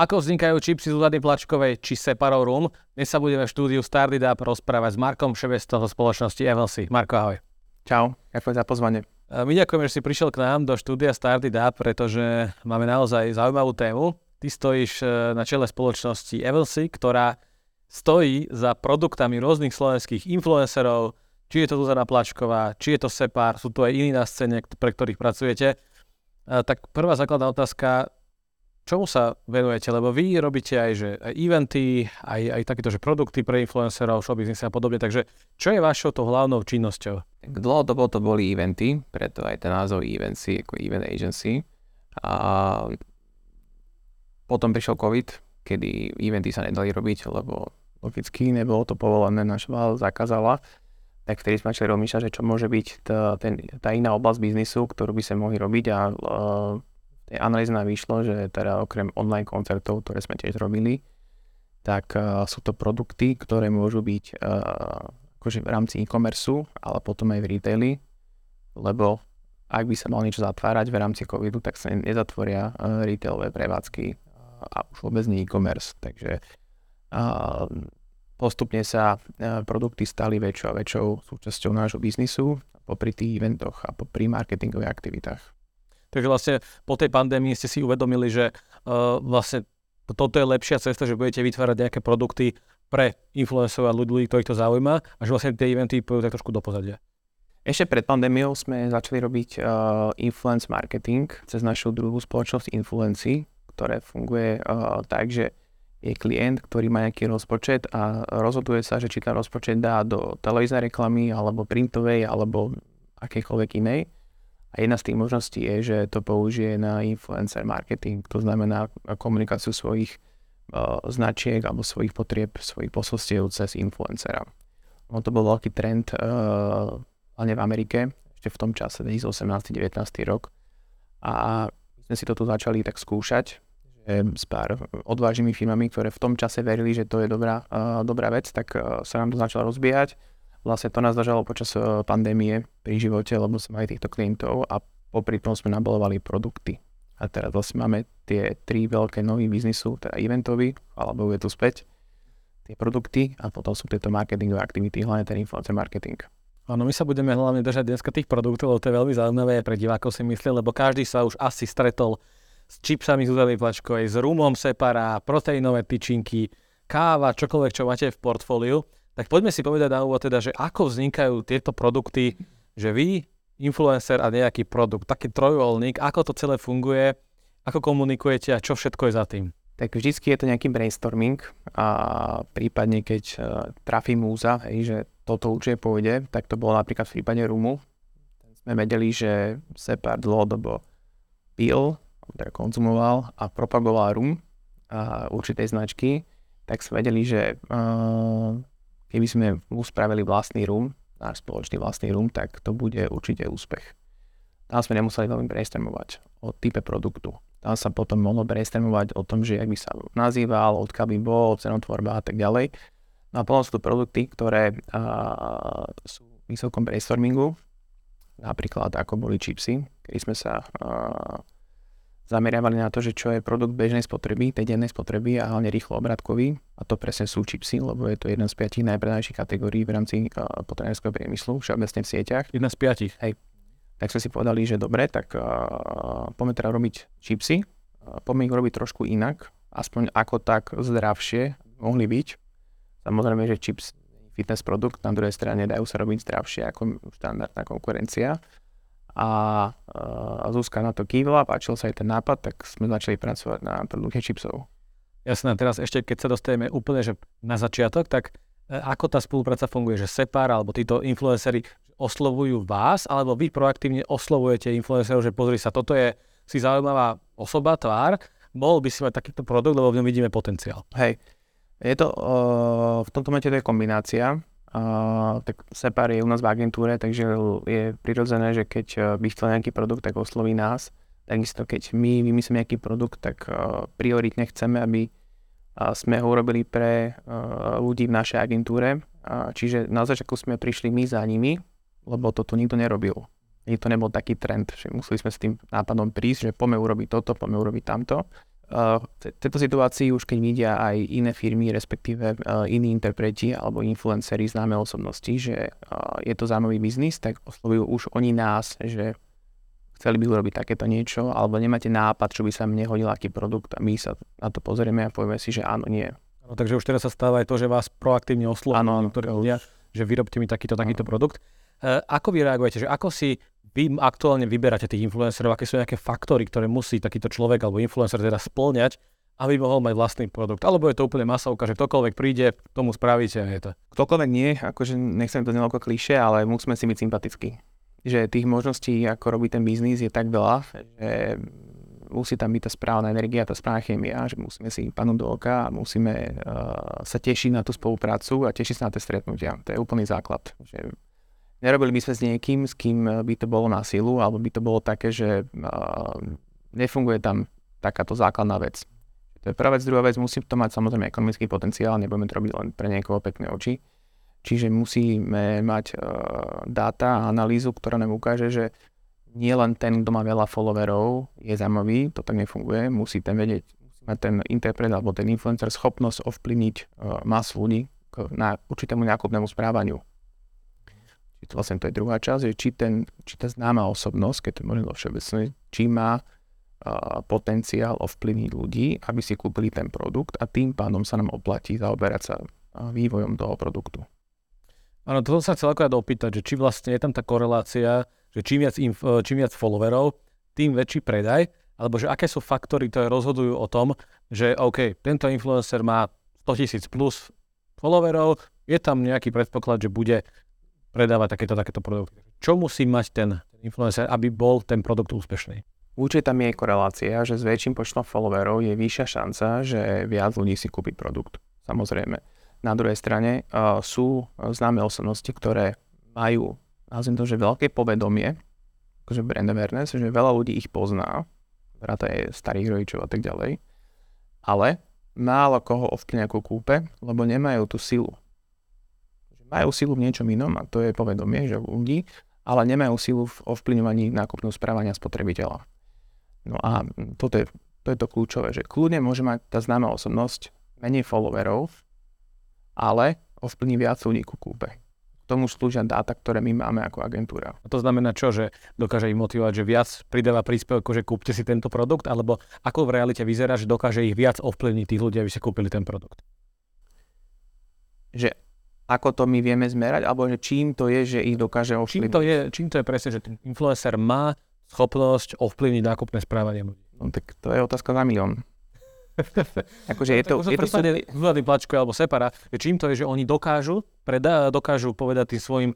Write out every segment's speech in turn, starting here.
Ako vznikajú čipsy z úzady Plačkovej či Separov Room? Dnes sa budeme v štúdiu Stardy Up rozprávať s Markom Ševestom zo spoločnosti Evelsi. Marko, ahoj. Čau, ďakujem za pozvanie. My ďakujeme, že si prišiel k nám do štúdia Stardy Up, pretože máme naozaj zaujímavú tému. Ty stojíš e, na čele spoločnosti Evelsi, ktorá stojí za produktami rôznych slovenských influencerov, či je to Zuzana Plačková, či je to Separ, sú tu aj iní na scéne, pre ktorých pracujete. Tak prvá základná otázka, čomu sa venujete? Lebo vy robíte aj, že aj eventy, aj, aj takéto, že produkty pre influencerov, show business a podobne. Takže čo je vašou to hlavnou činnosťou? Dlhodobo to boli eventy, preto aj ten názov evency, ako event agency. A potom prišiel COVID, kedy eventy sa nedali robiť, lebo logicky nebolo to povolené, naša vláda zakázala. Tak vtedy sme začali rozmýšľať, že čo môže byť tá, ten, tá iná oblasť biznisu, ktorú by sme mohli robiť a uh, tej analýze nám vyšlo, že teda okrem online koncertov, ktoré sme tiež robili, tak uh, sú to produkty, ktoré môžu byť uh, akože v rámci e-commerce, ale potom aj v retaili, lebo ak by sa mal niečo zatvárať v rámci covidu, tak sa nezatvoria uh, retailové prevádzky a už vôbec nie e-commerce. Takže uh, postupne sa uh, produkty stali väčšou a väčšou súčasťou nášho biznisu popri tých eventoch a popri marketingových aktivitách. Takže vlastne po tej pandémii ste si uvedomili, že uh, vlastne toto je lepšia cesta, že budete vytvárať nejaké produkty pre influencerov a ľudí, ktorých to zaujíma a že vlastne tie eventy pôjdu tak trošku do pozadia. Ešte pred pandémiou sme začali robiť uh, influence marketing cez našu druhú spoločnosť Influency, ktoré funguje uh, tak, že je klient, ktorý má nejaký rozpočet a rozhoduje sa, že či ten rozpočet dá do televíznej reklamy alebo printovej alebo akékoľvek inej a jedna z tých možností je, že to použije na influencer marketing, to znamená komunikáciu svojich uh, značiek alebo svojich potrieb, svojich posolstiev cez influencera. No to bol veľký trend uh, hlavne v Amerike, ešte v tom čase, 2018-19 rok. A my sme si toto začali tak skúšať, že s pár odvážnymi firmami, ktoré v tom čase verili, že to je dobrá, uh, dobrá vec, tak uh, sa nám to začalo rozbiehať Vlastne to nás zažalo počas eh, pandémie pri živote, lebo sme mali týchto klientov a popri tom sme nabalovali produkty. A teraz vlastne máme tie tri veľké nový biznisu, teda eventový, alebo je tu späť, tie produkty a potom sú tieto marketingové aktivity, hlavne ten influencer marketing. Áno, my sa budeme hlavne držať dneska tých produktov, lebo to je veľmi zaujímavé pre divákov si myslím, lebo každý sa už asi stretol s čipsami z územnej plačkovej, s rumom separa, proteínové tyčinky, káva, čokoľvek, čo máte v portfóliu. Tak poďme si povedať na úvod teda, že ako vznikajú tieto produkty, že vy, influencer a nejaký produkt, taký trojuholník, ako to celé funguje, ako komunikujete a čo všetko je za tým? Tak vždycky je to nejaký brainstorming a prípadne keď uh, trafí múza, hej, že toto určite pôjde, tak to bolo napríklad v prípade rumu. Sme vedeli, že Separ dlhodobo pil, teda konzumoval a propagoval rum a určitej značky, tak sme vedeli, že uh, Keby sme mu spravili vlastný rum, náš spoločný vlastný rum, tak to bude určite úspech. Tam sme nemuseli veľmi brainstormovať o type produktu. Tam sa potom mohlo brainstormovať o tom, že jak by sa nazýval, odkiaľ by bol, cenotvorba a tak ďalej. No a potom sú tu produkty, ktoré uh, sú v vysokom brainstormingu, napríklad ako boli chipsy, keď sme sa uh, zameriavali na to, že čo je produkt bežnej spotreby, tej dennej spotreby a hlavne rýchlo obratkový. A to presne sú chipsy, lebo je to jedna z piatich najpredanejších kategórií v rámci potravinárskeho priemyslu, všeobecne v sieťach. Jedna z piatich. Hej. Tak sme si povedali, že dobre, tak uh, poďme teda robiť chipsy, uh, poďme ich robiť trošku inak, aspoň ako tak zdravšie mohli byť. Samozrejme, že chips fitness produkt, na druhej strane dajú sa robiť zdravšie ako štandardná konkurencia a, a Zuzka na to kývla, páčil sa aj ten nápad, tak sme začali pracovať na produkte čipsov. Jasné, teraz ešte keď sa dostaneme úplne že na začiatok, tak e, ako tá spolupráca funguje, že Separ alebo títo influencery oslovujú vás, alebo vy proaktívne oslovujete influencerov, že pozri sa, toto je si zaujímavá osoba, tvár, bol by si mať takýto produkt, lebo v ňom vidíme potenciál. Hej, je to, uh, v tomto momente to je kombinácia. Tak Separ je u nás v agentúre, takže je prirodzené, že keď uh, by chcel nejaký produkt, tak osloví nás. Takisto keď my vymyslíme nejaký produkt, tak uh, prioritne chceme, aby uh, sme ho urobili pre ľudí v našej agentúre. Čiže na začiatku sme prišli my za nimi, lebo toto nikto nerobil. to nebol taký trend, že museli sme s tým nápadom prísť, že poďme urobiť toto, poďme urobiť tamto. V tejto situácii už keď vidia aj iné firmy, respektíve uh, iní interpreti alebo influenceri, známe osobnosti, že uh, je to zaujímavý biznis, tak oslovujú už oni nás, že chceli by urobiť takéto niečo, alebo nemáte nápad, čo by sa mne hodil aký produkt a my sa na to pozrieme a povieme si, že áno, nie. No, takže už teraz sa stáva aj to, že vás proaktívne oslovujú niektorí ľudia, že vyrobte mi takýto, takýto ano. produkt. Ako vy reagujete, že ako si vy aktuálne vyberáte tých influencerov, aké sú nejaké faktory, ktoré musí takýto človek alebo influencer teda splňať, aby mohol mať vlastný produkt. Alebo je to úplne masovka, že ktokoľvek príde, tomu spravíte a je to. Ktokoľvek nie, akože nechcem to ako kliše, ale musíme si byť sympatickí. Že tých možností, ako robiť ten biznis, je tak veľa, že musí tam byť tá správna energia, tá správna chémia, že musíme si padnúť do oka a musíme uh, sa tešiť na tú spoluprácu a tešiť sa na tie stretnutia. To je úplný základ. Že Nerobili by sme s niekým, s kým eh, by to bolo na silu, alebo by to bolo také, že uh, nefunguje tam takáto základná vec. To je prvá vec, druhá vec, musí to mať samozrejme ekonomický potenciál, nebudeme to robiť len pre niekoho pekné oči. Čiže musíme mať uh, dáta a analýzu, ktorá nám ukáže, že nie len ten, kto má veľa followerov, je zaujímavý, to tak nefunguje, musí ten vedieť, musí mať ten interpret alebo ten influencer schopnosť ovplyvniť uh, masu ľudí k, na určitému nákupnému správaniu vlastne to je druhá časť, že či, ten, či tá známa osobnosť, keď to môžem všeobecne, či má uh, potenciál ovplyvniť ľudí, aby si kúpili ten produkt a tým pádom sa nám oplatí zaoberať sa vývojom toho produktu. Áno, to som sa chcel akorát opýtať, že či vlastne je tam tá korelácia, že čím viac, inf- e, čím viac followerov, tým väčší predaj, alebo že aké sú faktory, ktoré rozhodujú o tom, že OK, tento influencer má 100 tisíc plus followerov, je tam nejaký predpoklad, že bude predávať takéto, takéto produkty. Čo musí mať ten, influencer, aby bol ten produkt úspešný? Určite tam je korelácia, že s väčším počtom followerov je vyššia šanca, že viac ľudí si kúpi produkt. Samozrejme. Na druhej strane uh, sú známe osobnosti, ktoré majú, nazviem to, že veľké povedomie, akože brand awareness, že veľa ľudí ich pozná, je starých rodičov a tak ďalej, ale málo koho ovplyvňa ku kúpe, lebo nemajú tú silu majú silu v niečom inom a to je povedomie, že ľudí, ale nemajú silu v ovplyvňovaní nákupného správania spotrebiteľa. No a toto je, to je to kľúčové, že kľudne môže mať tá známa osobnosť menej followerov, ale ovplyvní viac ľudí ku kúpe. K tomu slúžia dáta, ktoré my máme ako agentúra. A to znamená čo, že dokáže ich motivovať, že viac pridáva príspevok, že kúpte si tento produkt, alebo ako v realite vyzerá, že dokáže ich viac ovplyvniť tých ľudí, aby si kúpili ten produkt? Že ako to my vieme zmerať, alebo že čím to je, že ich dokáže ovplyvniť. Čím to je, čím to je presne, že ten influencer má schopnosť ovplyvniť nákupné správanie ľudí? No tak to je otázka na milión. akože je to... je to sú... Plačko alebo separa, čím to je, že oni dokážu, predá, dokážu povedať tým svojim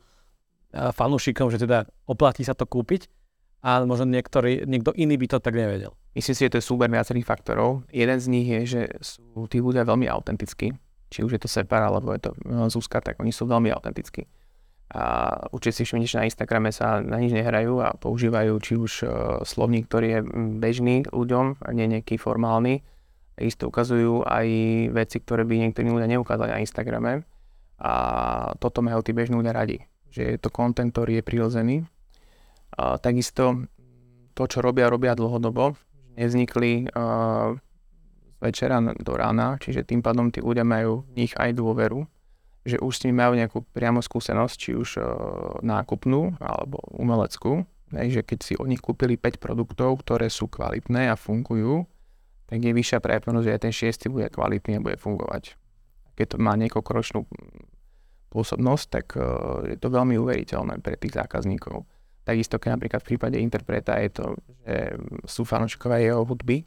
fanúšikom, že teda oplatí sa to kúpiť, a možno niektorý, niekto iný by to tak nevedel. Myslím si, že to je súber viacerých faktorov. Jeden z nich je, že sú tí ľudia veľmi autentickí či už je to Separ alebo je to Zuzka, tak oni sú veľmi autentickí. A určite si všimnete, že na Instagrame sa na nič nehrajú a používajú či už uh, slovník, ktorý je bežný ľuďom a nie nejaký formálny. Isto ukazujú aj veci, ktoré by niektorí ľudia neukázali na Instagrame. A toto majú tí bežní ľudia radi. Že je to kontent, ktorý je prirodzený. Takisto to, čo robia, robia dlhodobo. Nevznikli uh, večera do rána, čiže tým pádom tí ľudia majú v nich aj dôveru, že už s nimi majú nejakú priamo skúsenosť, či už uh, nákupnú alebo umeleckú, hej, že keď si od nich kúpili 5 produktov, ktoré sú kvalitné a fungujú, tak je vyššia pravdepodobnosť, že aj ten šiestý bude kvalitný a bude fungovať. Keď to má niekoľkoročnú pôsobnosť, tak uh, je to veľmi uveriteľné pre tých zákazníkov. Takisto, keď napríklad v prípade interpreta je to, že sú fanúšikovia jeho hudby,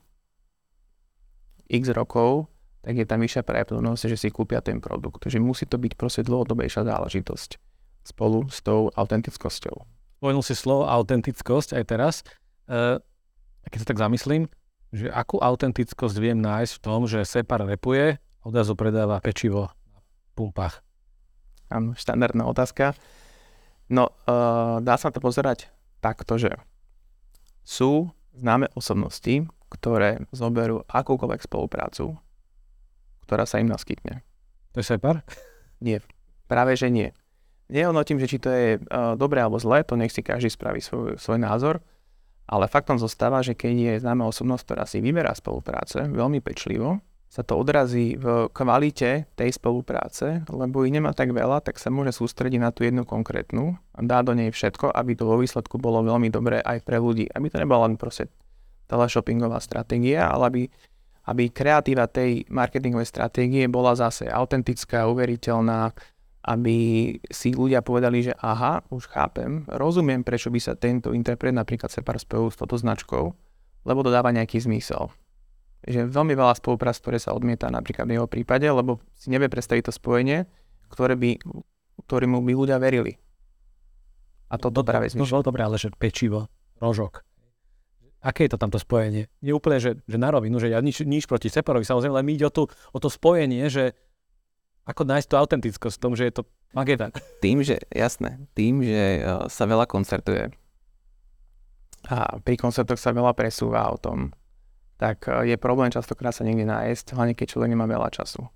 x rokov, tak je tam vyššia pravdepodobnosť, že si kúpia ten produkt. Takže musí to byť proste dlhodobejšia záležitosť spolu s tou autentickosťou. Spomenul si slovo autentickosť aj teraz. E, keď sa tak zamyslím, že akú autentickosť viem nájsť v tom, že Separ repuje odrazu predáva pečivo na pumpách? Áno, štandardná otázka. No, uh, dá sa to pozerať takto, že sú známe osobnosti, ktoré zoberú akúkoľvek spoluprácu, ktorá sa im naskytne. To je separ? Nie, práve že nie. Nehodnotím, že či to je uh, dobré alebo zlé, to nech si každý spraví svoj, svoj názor, Ale faktom zostáva, že keď je známa osobnosť, ktorá si vyberá spolupráce veľmi pečlivo, sa to odrazí v kvalite tej spolupráce, lebo ich nemá tak veľa, tak sa môže sústrediť na tú jednu konkrétnu a dá do nej všetko, aby to vo výsledku bolo veľmi dobré aj pre ľudí. Aby to nebola len proste teleshoppingová stratégia, ale aby, aby kreatíva tej marketingovej stratégie bola zase autentická, uveriteľná, aby si ľudia povedali, že aha, už chápem, rozumiem, prečo by sa tento interpret napríklad Separ spojil s touto značkou, lebo to dáva nejaký zmysel. Že veľmi veľa spoluprác, ktoré sa odmieta napríklad v jeho prípade, lebo si nevie predstaviť to spojenie, ktoré by, ktorým by ľudia verili. A toto no, práve zmyšľa. No, dobré, ale že pečivo, rožok. Aké je to tamto spojenie? Nie úplne, že, že na rovinu, že ja nič, nič proti Separovi, samozrejme, ale mi ide o, tú, o to spojenie, že ako nájsť tú autentickosť v tom, že je to mageta? Tým, že, jasné, tým, že uh, sa veľa koncertuje a pri koncertoch sa veľa presúva o tom, tak uh, je problém častokrát sa niekde nájsť, hlavne keď človek nemá veľa času.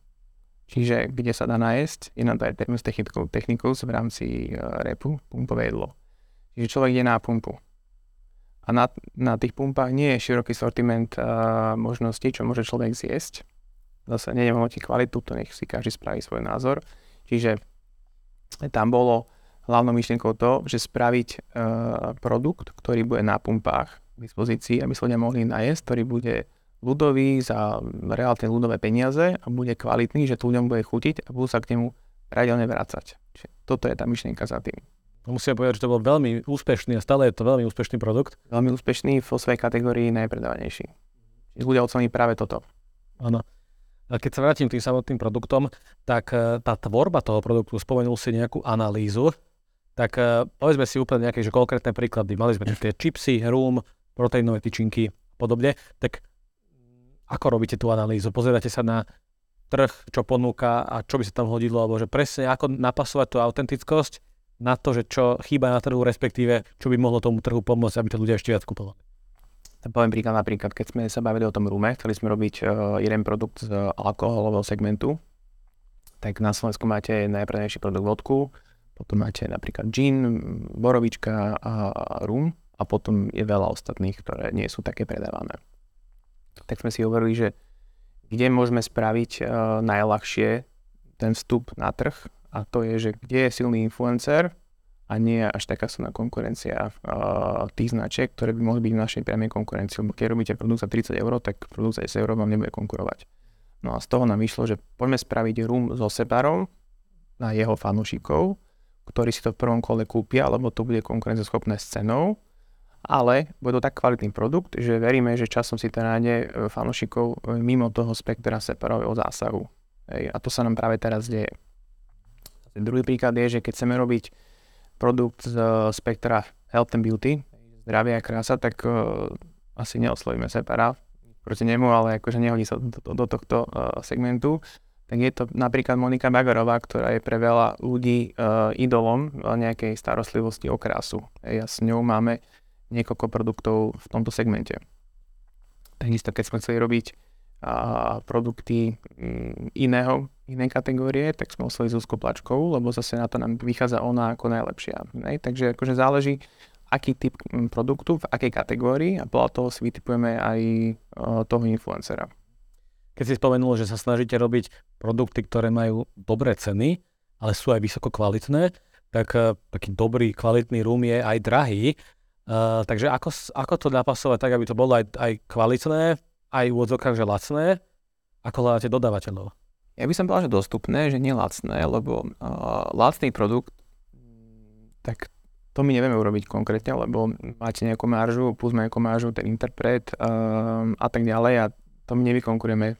Čiže kde sa dá nájsť, je na to aj terminus technikou, technikus v rámci uh, repu, pumpové jedlo. Čiže človek ide na pumpu. A na, na tých pumpách nie je široký sortiment uh, možností, čo môže človek zjesť zase nejdem hodnotiť kvalitu, to nech si každý spraví svoj názor. Čiže tam bolo hlavnou myšlienkou to, že spraviť e, produkt, ktorý bude na pumpách k dispozícii, aby sa ľudia mohli najesť, ktorý bude ľudový za reálne ľudové peniaze a bude kvalitný, že to ľuďom bude chutiť a budú sa k nemu pravidelne vrácať. Čiže toto je tá myšlienka za tým. Musím povedať, že to bol veľmi úspešný a stále je to veľmi úspešný produkt. Veľmi úspešný, vo svojej kategórii najpredávanejší. Čiže ľudia ocení práve toto. Áno keď sa vrátim k tým samotným produktom, tak e, tá tvorba toho produktu, spomenul si nejakú analýzu, tak e, povedzme si úplne nejaké že konkrétne príklady. Mali sme tie čipsy, rum, proteínové tyčinky a podobne. Tak ako robíte tú analýzu? Pozeráte sa na trh, čo ponúka a čo by sa tam hodilo, alebo že presne ako napasovať tú autentickosť na to, že čo chýba na trhu, respektíve čo by mohlo tomu trhu pomôcť, aby to ľudia ešte viac kupovali. Poviem príklad napríklad, keď sme sa bavili o tom rume, chceli sme robiť uh, jeden produkt z alkoholového segmentu, tak na Slovensku máte najprednejší produkt vodku, potom máte napríklad gin, borovička a rum a potom je veľa ostatných, ktoré nie sú také predávané. Tak sme si hovorili, že kde môžeme spraviť uh, najľahšie ten vstup na trh a to je, že kde je silný influencer, a nie až taká silná konkurencia uh, tých značiek, ktoré by mohli byť v našej priamej konkurencii. Lebo keď robíte produkt za 30 eur, tak produkt za 10 eur vám nebude konkurovať. No a z toho nám vyšlo, že poďme spraviť rum so separom na jeho fanúšikov, ktorí si to v prvom kole kúpia, lebo to bude konkurencieschopné s cenou, ale bude to tak kvalitný produkt, že veríme, že časom si to nájde e, fanúšikov e, mimo toho spektra separového zásahu. Hej, a to sa nám práve teraz deje. Druhý príklad je, že keď chceme robiť produkt z spektra Health and Beauty, zdravie a krása, tak uh, asi neoslovíme separa proti nemu, ale akože nehodí sa do, do, do tohto uh, segmentu. Tak je to napríklad Monika Bagarová, ktorá je pre veľa ľudí uh, idolom nejakej starostlivosti o krásu. Ja s ňou máme niekoľko produktov v tomto segmente. Takisto, keď sme chceli robiť uh, produkty um, iného inej kategórie, tak sme oslovili Zuzku Plačkovú, lebo zase na to nám vychádza ona ako najlepšia. Ne? Takže akože záleží, aký typ produktu, v akej kategórii a podľa toho si vytipujeme aj toho influencera. Keď si spomenul, že sa snažíte robiť produkty, ktoré majú dobré ceny, ale sú aj vysoko kvalitné, tak uh, taký dobrý, kvalitný rum je aj drahý. Uh, takže ako, ako to napasovať tak, aby to bolo aj, aj kvalitné, aj v odzokách, že lacné? Ako hľadáte dodávateľov? Ja by som povedal, že dostupné, že nie lacné, lebo uh, lacný produkt, tak to my nevieme urobiť konkrétne, lebo máte nejakú maržu, plus nejakú maržu, ten interpret uh, a tak ďalej a to my nevykonkurujeme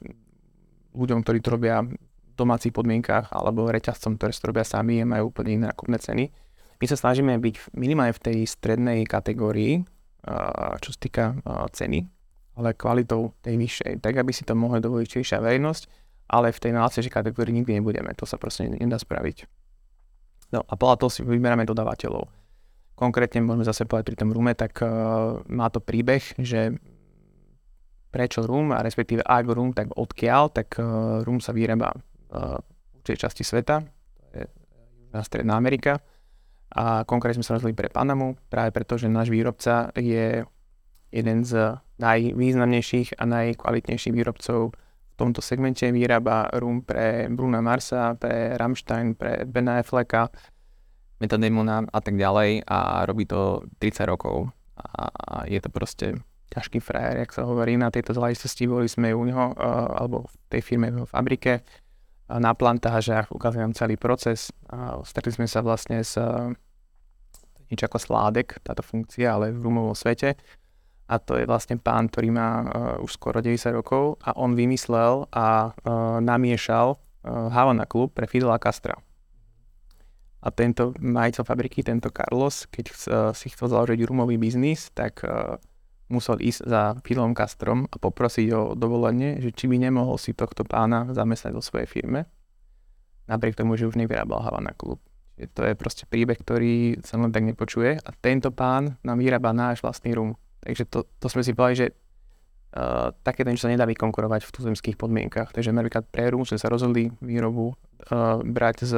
ľuďom, ktorí to robia v domácich podmienkach alebo reťazcom, ktoré to robia sami a majú úplne iné nákupné ceny. My sa snažíme byť minimálne v tej strednej kategórii, uh, čo sa týka uh, ceny, ale kvalitou tej vyššej, tak aby si to mohla dovoliť širšia verejnosť ale v tej najlacnejšej kategórii nikdy nebudeme. To sa proste nedá spraviť. No a podľa toho si vyberáme dodávateľov. Konkrétne môžeme zase povedať pri tom rume, tak uh, má to príbeh, že prečo rum, a respektíve ak rum, tak odkiaľ, tak uh, rum sa vyrába uh, v určitej časti sveta, to je Južná Stredná Amerika, a konkrétne sme sa rozhodli pre Panamu, práve preto, že náš výrobca je jeden z najvýznamnejších a najkvalitnejších výrobcov tomto segmente. Vyrába rum pre Bruna Marsa, pre Rammstein, pre Bena Afflecka, Metademona a tak ďalej a robí to 30 rokov. A je to proste ťažký frajer, jak sa hovorí na tejto záležitosti. Boli sme u neho, uh, alebo v tej firme v fabrike, uh, na plantážach, nám celý proces. Uh, stretli sme sa vlastne s nič ako sládek, táto funkcia, ale v rumovom svete a to je vlastne pán, ktorý má uh, už skoro 90 rokov a on vymyslel a uh, namiešal uh, Havana klub pre Fidela Castra. A tento majiteľ fabriky, tento Carlos, keď uh, si chcel založiť rumový biznis, tak uh, musel ísť za Fidelom Castrom a poprosiť o dovolenie, že či by nemohol si tohto pána zamestnať vo svojej firme, napriek tomu, že už nevyrábal Havana klub. To je proste príbeh, ktorý sa len tak nepočuje a tento pán nám vyrába náš vlastný rum. Takže to, to sme si povedali, že uh, takéto niečo sa nedá vykonkurovať v tuzemských podmienkach. Takže napríklad pre rum sme sa rozhodli výrobu uh, brať z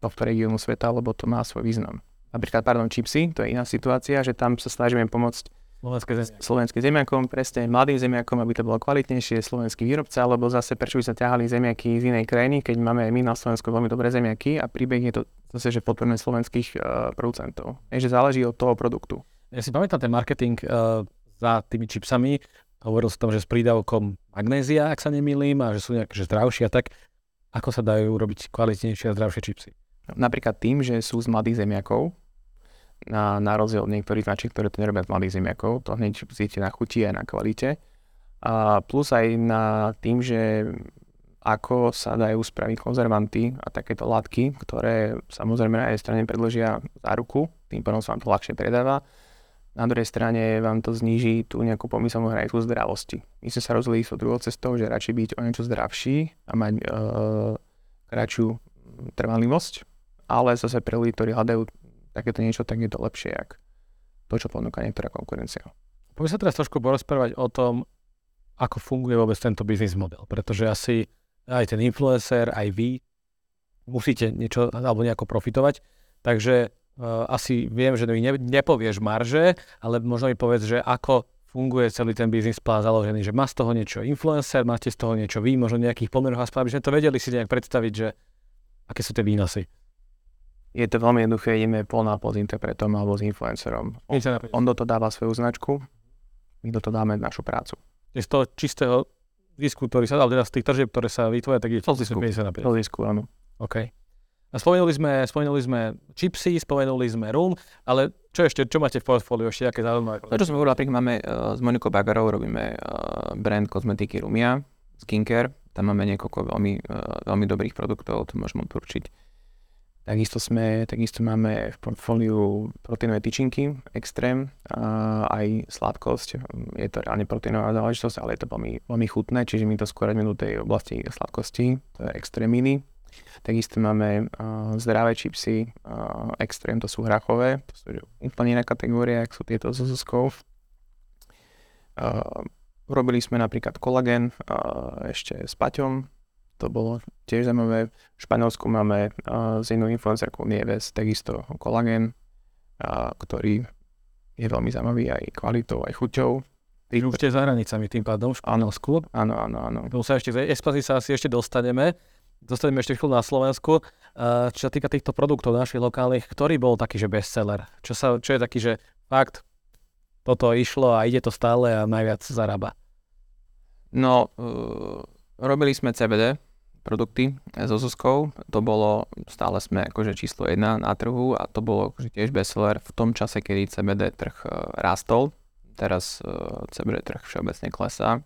tohto regiónu sveta, lebo to má svoj význam. Napríklad, pardon, čipsy, to je iná situácia, že tam sa snažíme pomôcť Slovenské zemiakom. Slovenským zemiakom, presne mladým zemiakom, aby to bolo kvalitnejšie, slovenský výrobca, alebo zase prečo by sa ťahali zemiaky z inej krajiny, keď máme my na Slovensku veľmi dobré zemiaky a príbeh je to zase, že podporujeme slovenských uh, producentov. Takže záleží od toho produktu. Ja si pamätám ten marketing uh, za tými čipsami, hovoril sa tam, že s prídavkom magnézia, ak sa nemýlim, a že sú nejaké že zdravšie a tak. Ako sa dajú robiť kvalitnejšie a zdravšie čipsy? Napríklad tým, že sú z mladých zemiakov, na, na rozdiel od niektorých značiek, ktoré to nerobia z mladých zemiakov. To hneď cítite na chuti a na kvalite. A plus aj na tým, že ako sa dajú spraviť konzervanty a takéto látky, ktoré samozrejme na jednej strane predložia záruku, tým pádom sa vám to ľahšie predáva. Na druhej strane vám to zníži tú nejakú pomyselnú hranicu zdravosti. My sme sa rozhodli s druhou cestou, že radšej byť o niečo zdravší a mať e, kratšiu trvanlivosť, ale zase pre ľudí, ktorí hľadajú takéto niečo, tak je to lepšie, ako to, čo ponúka niektorá konkurencia. Poďme sa teraz trošku porozprávať o tom, ako funguje vôbec tento biznis model, pretože asi aj ten influencer, aj vy musíte niečo alebo nejako profitovať, takže asi viem, že mi ne, nepovieš marže, ale možno mi povedz, že ako funguje celý ten biznis plán založený, že má z toho niečo influencer, máte z toho niečo vy, možno nejakých pomeroch a aby sme to vedeli si nejak predstaviť, že aké sú tie výnosy je to veľmi jednoduché, ideme pol na pol s interpretom alebo s influencerom. On, on do toho dáva svoju značku, my do toho dáme našu prácu. Z toho čistého zisku, ktorý sa dal, teda z tých tržieb, ktoré sa vytvoria, tak je to zisku. 50 na 50. To zisku, áno. OK. Spomenuli sme, spomenuli sme chipsy, spomenuli sme rum, ale čo ešte, čo máte v portfóliu ešte, aké zaujímavé? To, čo sme hovorili, napríklad máme uh, s Monikou Bagarou, robíme uh, brand kozmetiky Rumia, skincare, tam máme niekoľko veľmi, uh, veľmi dobrých produktov, to môžem odporučiť Takisto, sme, takisto máme v portfóliu proteínové tyčinky, extrém, a aj sladkosť. Je to reálne proteínová záležitosť, ale je to veľmi, veľmi chutné, čiže my to skôr do tej oblasti sladkosti, to je extréminy. Takisto máme uh, zdravé čipsy, uh, extrém, to sú hrachové, to sú úplne iná kategória, ak sú tieto so zoskou. Uh, robili sme napríklad kolagen uh, ešte s Paťom, to bolo tiež zaujímavé. V Španielsku máme uh, z jednou influencerkou Nieves takisto kolagén, uh, ktorý je veľmi zaujímavý aj kvalitou, aj chuťou. Vy už ste za hranicami tým pádom v Španielsku. Áno, áno, áno. To sa ešte, Espasy sa asi ešte dostaneme. Dostaneme ešte chvíľu na Slovensku. Uh, čo sa týka týchto produktov našich lokálnych, ktorý bol taký, že bestseller? Čo, sa, čo je taký, že fakt toto išlo a ide to stále a najviac zarába? No, uh, robili sme CBD, produkty so Zuzkou. To bolo, stále sme akože číslo 1 na trhu a to bolo akože tiež bestseller v tom čase, kedy CBD trh uh, rástol. Teraz uh, CBD trh všeobecne klesá.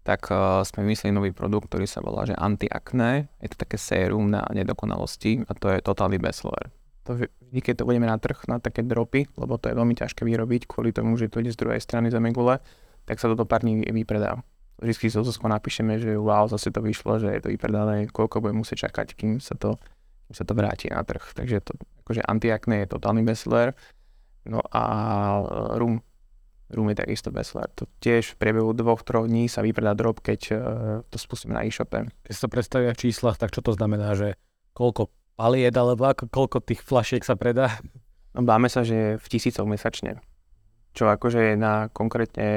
Tak uh, sme vymysleli nový produkt, ktorý sa volá, že antiakné. Je to také sérum na nedokonalosti a to je totálny bestseller. To vždy, keď to budeme na trh, na také dropy, lebo to je veľmi ťažké vyrobiť kvôli tomu, že to ide z druhej strany za megule, tak sa toto pár dní vypredá vždy so napíšeme, že wow, zase to vyšlo, že je to vypredané, koľko budeme musieť čakať, kým sa to, kým sa to vráti na trh. Takže to, akože antiakné je totálny bestseller. No a e, rum, rum je takisto bestseller. To tiež v priebehu dvoch, troch dní sa vypredá drop, keď uh, to spustíme na e-shope. Keď sa predstavia v číslach, tak čo to znamená, že koľko paliet alebo ako, koľko tých flašiek sa predá? No, báme sa, že v tisícoch mesačne. čo akože je na konkrétne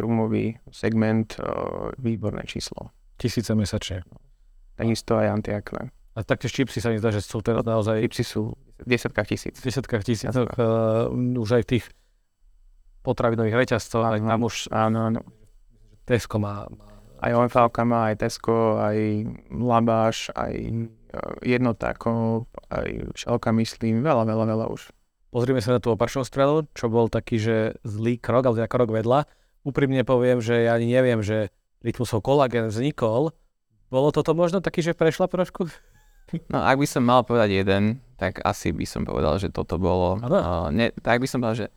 rumový segment uh, výborné číslo. Tisíce mesačne. Takisto aj antiakné. A taktiež čipsy sa mi zdá, že sú teraz naozaj Čipsy sú v desiatkách tisíc. v desiatkách tisícoch, uh, už aj v tých potravinových reťazcoch, aj tam už Áno, áno. Tesco má, má Aj OMV má, aj Tesco, aj Labáš, aj uh, Jednotáko, aj Šalka myslím, veľa, veľa, veľa už. Pozrime sa na tú opačnú stranu, čo bol taký, že zlý krok, ale teda krok vedľa. Úprimne poviem, že ja ani neviem, že rytmusov kolagen vznikol. Bolo toto možno taký, že prešla trošku? No ak by som mal povedať jeden, tak asi by som povedal, že toto bolo... Uh, ne, tak by som povedal, že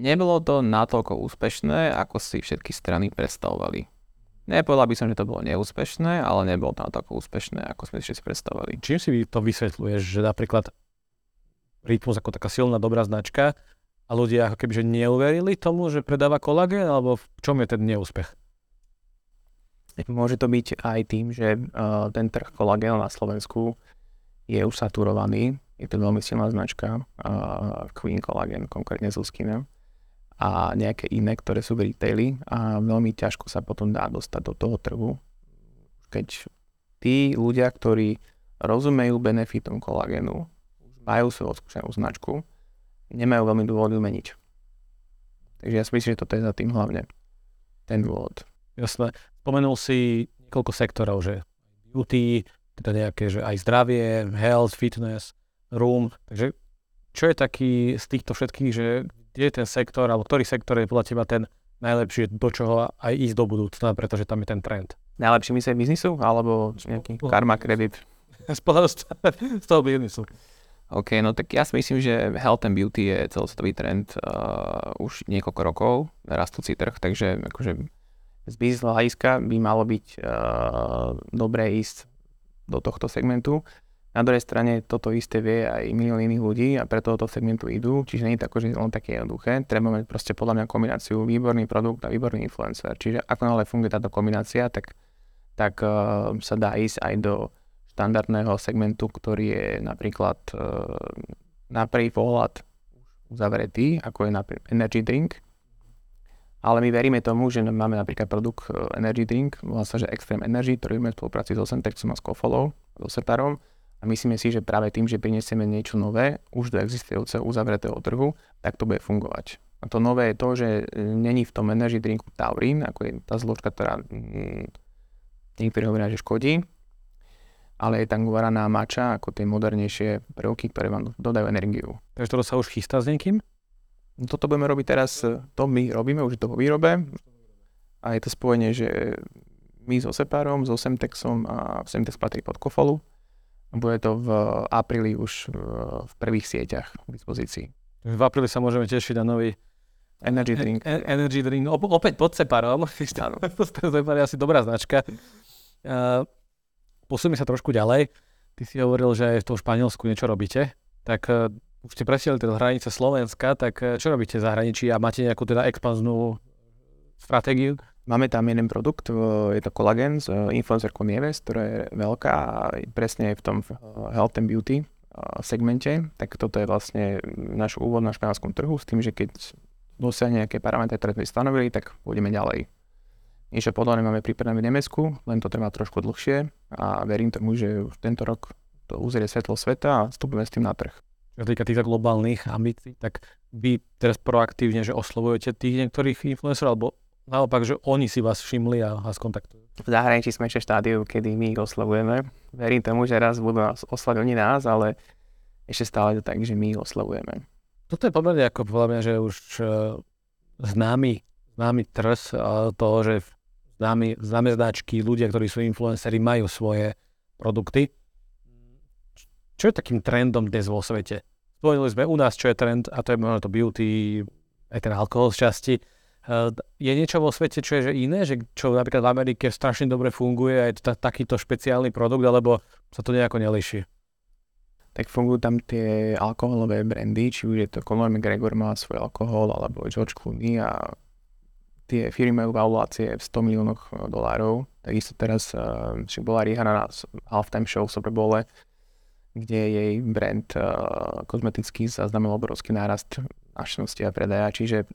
nebolo to natoľko úspešné, ako si všetky strany predstavovali. Nepovedal by som, že to bolo neúspešné, ale nebolo to natoľko úspešné, ako sme si všetci predstavovali. Čím si to vysvetľuješ, že napríklad Rytmus ako taká silná, dobrá značka a ľudia ako keby že neuverili tomu, že predáva kolagén, alebo v čom je ten neúspech? Môže to byť aj tým, že uh, ten trh kolagénu na Slovensku je už saturovaný. Je to veľmi silná značka, uh, Queen Collagen, konkrétne z Luskina a nejaké iné, ktoré sú v retaili a veľmi ťažko sa potom dá dostať do toho trhu. Keď tí ľudia, ktorí rozumejú benefitom kolagénu, majú svoju odskúšanú značku, nemajú veľmi dôvod meniť. Takže ja si myslím, že toto je za tým hlavne ten dôvod. Jasné. Spomenul si niekoľko sektorov, že beauty, teda nejaké, že aj zdravie, health, fitness, room. Takže čo je taký z týchto všetkých, že kde je ten sektor, alebo ktorý sektor je podľa teba ten najlepší, do čoho aj ísť do budúcna, pretože tam je ten trend. Najlepší myslieť biznisu, alebo nejaký karma kredit? Z pohľadu z toho biznisu. OK, no tak ja si myslím, že health and beauty je celosvetový trend uh, už niekoľko rokov, rastúci trh, takže akože z biznis hľadiska by malo byť uh, dobré ísť do tohto segmentu. Na druhej strane toto isté vie aj milión iných ľudí a preto do segmentu idú, čiže nie je to akože len také jednoduché. Treba mať proste podľa mňa kombináciu výborný produkt a výborný influencer. Čiže ako náhle funguje táto kombinácia, tak, tak uh, sa dá ísť aj do štandardného segmentu, ktorý je napríklad e, na prvý pohľad uzavretý, ako je napríklad energy drink. Ale my veríme tomu, že máme napríklad produkt e, energy drink, volá sa, že Extreme Energy, ktorý máme v spolupráci s Osentexom a s Kofolou, s Osetarom. A myslíme si, že práve tým, že prinesieme niečo nové, už do existujúceho uzavretého trhu, tak to bude fungovať. A to nové je to, že není v tom energy drinku taurín, ako je tá zložka, ktorá mm, niektorí hovoria, že škodí, ale je tam guaraná mača ako tie modernejšie prvky, ktoré vám dodajú energiu. Takže toto sa už chystá s niekým? No, toto budeme robiť teraz, to my robíme, už to vo výrobe a je to spojenie, že my s Osepárom, s Osemtexom a Semtex patrí pod Kofolu. Bude to v apríli už v prvých sieťach k dispozícii. V apríli sa môžeme tešiť na nový Energy drink. E- energy drink, op- opäť pod Separom. Separ je asi dobrá značka. Uh, Posúňme sa trošku ďalej. Ty si hovoril, že v tom Španielsku niečo robíte. Tak uh, už ste presieli teda hranice Slovenska, tak uh, čo robíte v zahraničí a máte nejakú teda expanznú stratégiu? Máme tam jeden produkt, je to kolagen s influencerkou Nieves, ktorá je veľká a presne je v tom health and beauty segmente, tak toto je vlastne náš úvod na španielskom trhu s tým, že keď dosiahne nejaké parametre, ktoré sme stanovili, tak pôjdeme ďalej. Niečo podobné máme pripravené v Nemecku, len to trvá trošku dlhšie a verím tomu, že už tento rok to uzrie svetlo sveta a vstupujeme s tým na trh. Čo týka týchto globálnych ambícií, tak vy teraz proaktívne, že oslovujete tých niektorých influencerov, alebo naopak, že oni si vás všimli a vás kontaktujú? V zahraničí sme ešte štádiu, kedy my ich oslavujeme. Verím tomu, že raz budú nás oslavať oni nás, ale ešte stále to tak, že my ich oslavujeme. Toto je pomerne ako podľa mňa, že už uh, známy, známy trs uh, toho, že známi, známe značky, ľudia, ktorí sú influenceri, majú svoje produkty. Čo je takým trendom dnes vo svete? Spomenuli sme u nás, čo je trend, a to je možno to beauty, aj ten alkohol z časti. Uh, je niečo vo svete, čo je že iné, že čo napríklad v Amerike strašne dobre funguje, aj t- takýto špeciálny produkt, alebo sa to nejako neliší? Tak fungujú tam tie alkoholové brandy, či už je to Conor McGregor má svoj alkohol, alebo George Clooney a tie firmy majú valuácie v 100 miliónoch eh, dolárov. Takisto teraz uh, bola Rihanna na halftime show v Super kde jej brand uh, kozmetický zaznamenal obrovský nárast našnosti a predaja, čiže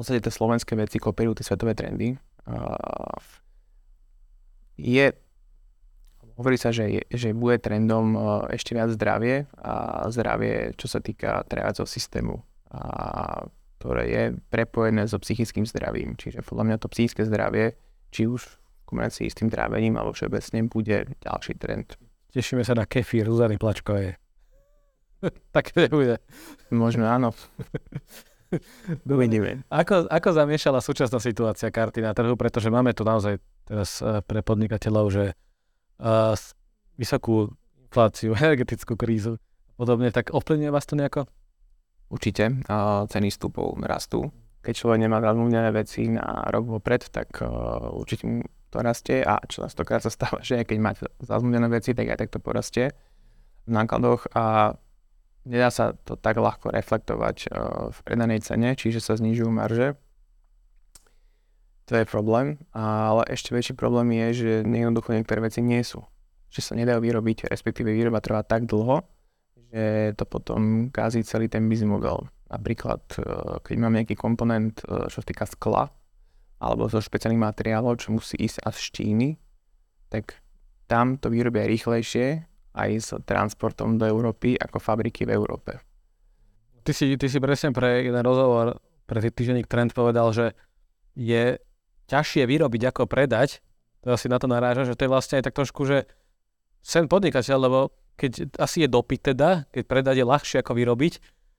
podstate tie slovenské veci kopírujú tie svetové trendy. Uh, je, hovorí sa, že, je, že bude trendom uh, ešte viac zdravie a zdravie, čo sa týka tráviaceho systému, a, ktoré je prepojené so psychickým zdravím. Čiže podľa mňa to psychické zdravie, či už v kombinácii s tým trávením alebo všeobecne bude ďalší trend. Tešíme sa na kefír Zuzany Plačkovej. tak to bude. Možno áno. Uvidíme. Ako, ako zamiešala súčasná situácia karty na trhu, pretože máme tu naozaj teraz uh, pre podnikateľov, že uh, vysokú infláciu, energetickú krízu a podobne, tak ovplyvňuje vás to nejako? Určite. Uh, ceny vstupov rastú. Keď človek nemá zazmluvnené veci na rok vopred, tak uh, určite mu to rastie a častokrát sa stáva, že keď máte zazmluvnené veci, tak aj tak to porastie v nákladoch a nedá sa to tak ľahko reflektovať uh, v predanej cene, čiže sa znižujú marže. To je problém, ale ešte väčší problém je, že jednoducho niektoré veci nie sú. Že sa nedajú vyrobiť, respektíve výroba trvá tak dlho, že to potom kází celý ten business model. Napríklad, uh, keď mám nejaký komponent, uh, čo sa týka skla, alebo zo špeciálnych materiálov, čo musí ísť až z Číny, tak tam to vyrobia rýchlejšie, aj s transportom do Európy ako fabriky v Európe. Ty si, ty si presne pre jeden rozhovor pre týždenník Trend povedal, že je ťažšie vyrobiť ako predať. To asi na to naráža, že to je vlastne aj tak trošku, že sen podnikateľ, lebo keď asi je dopyt teda, keď predať je ľahšie ako vyrobiť,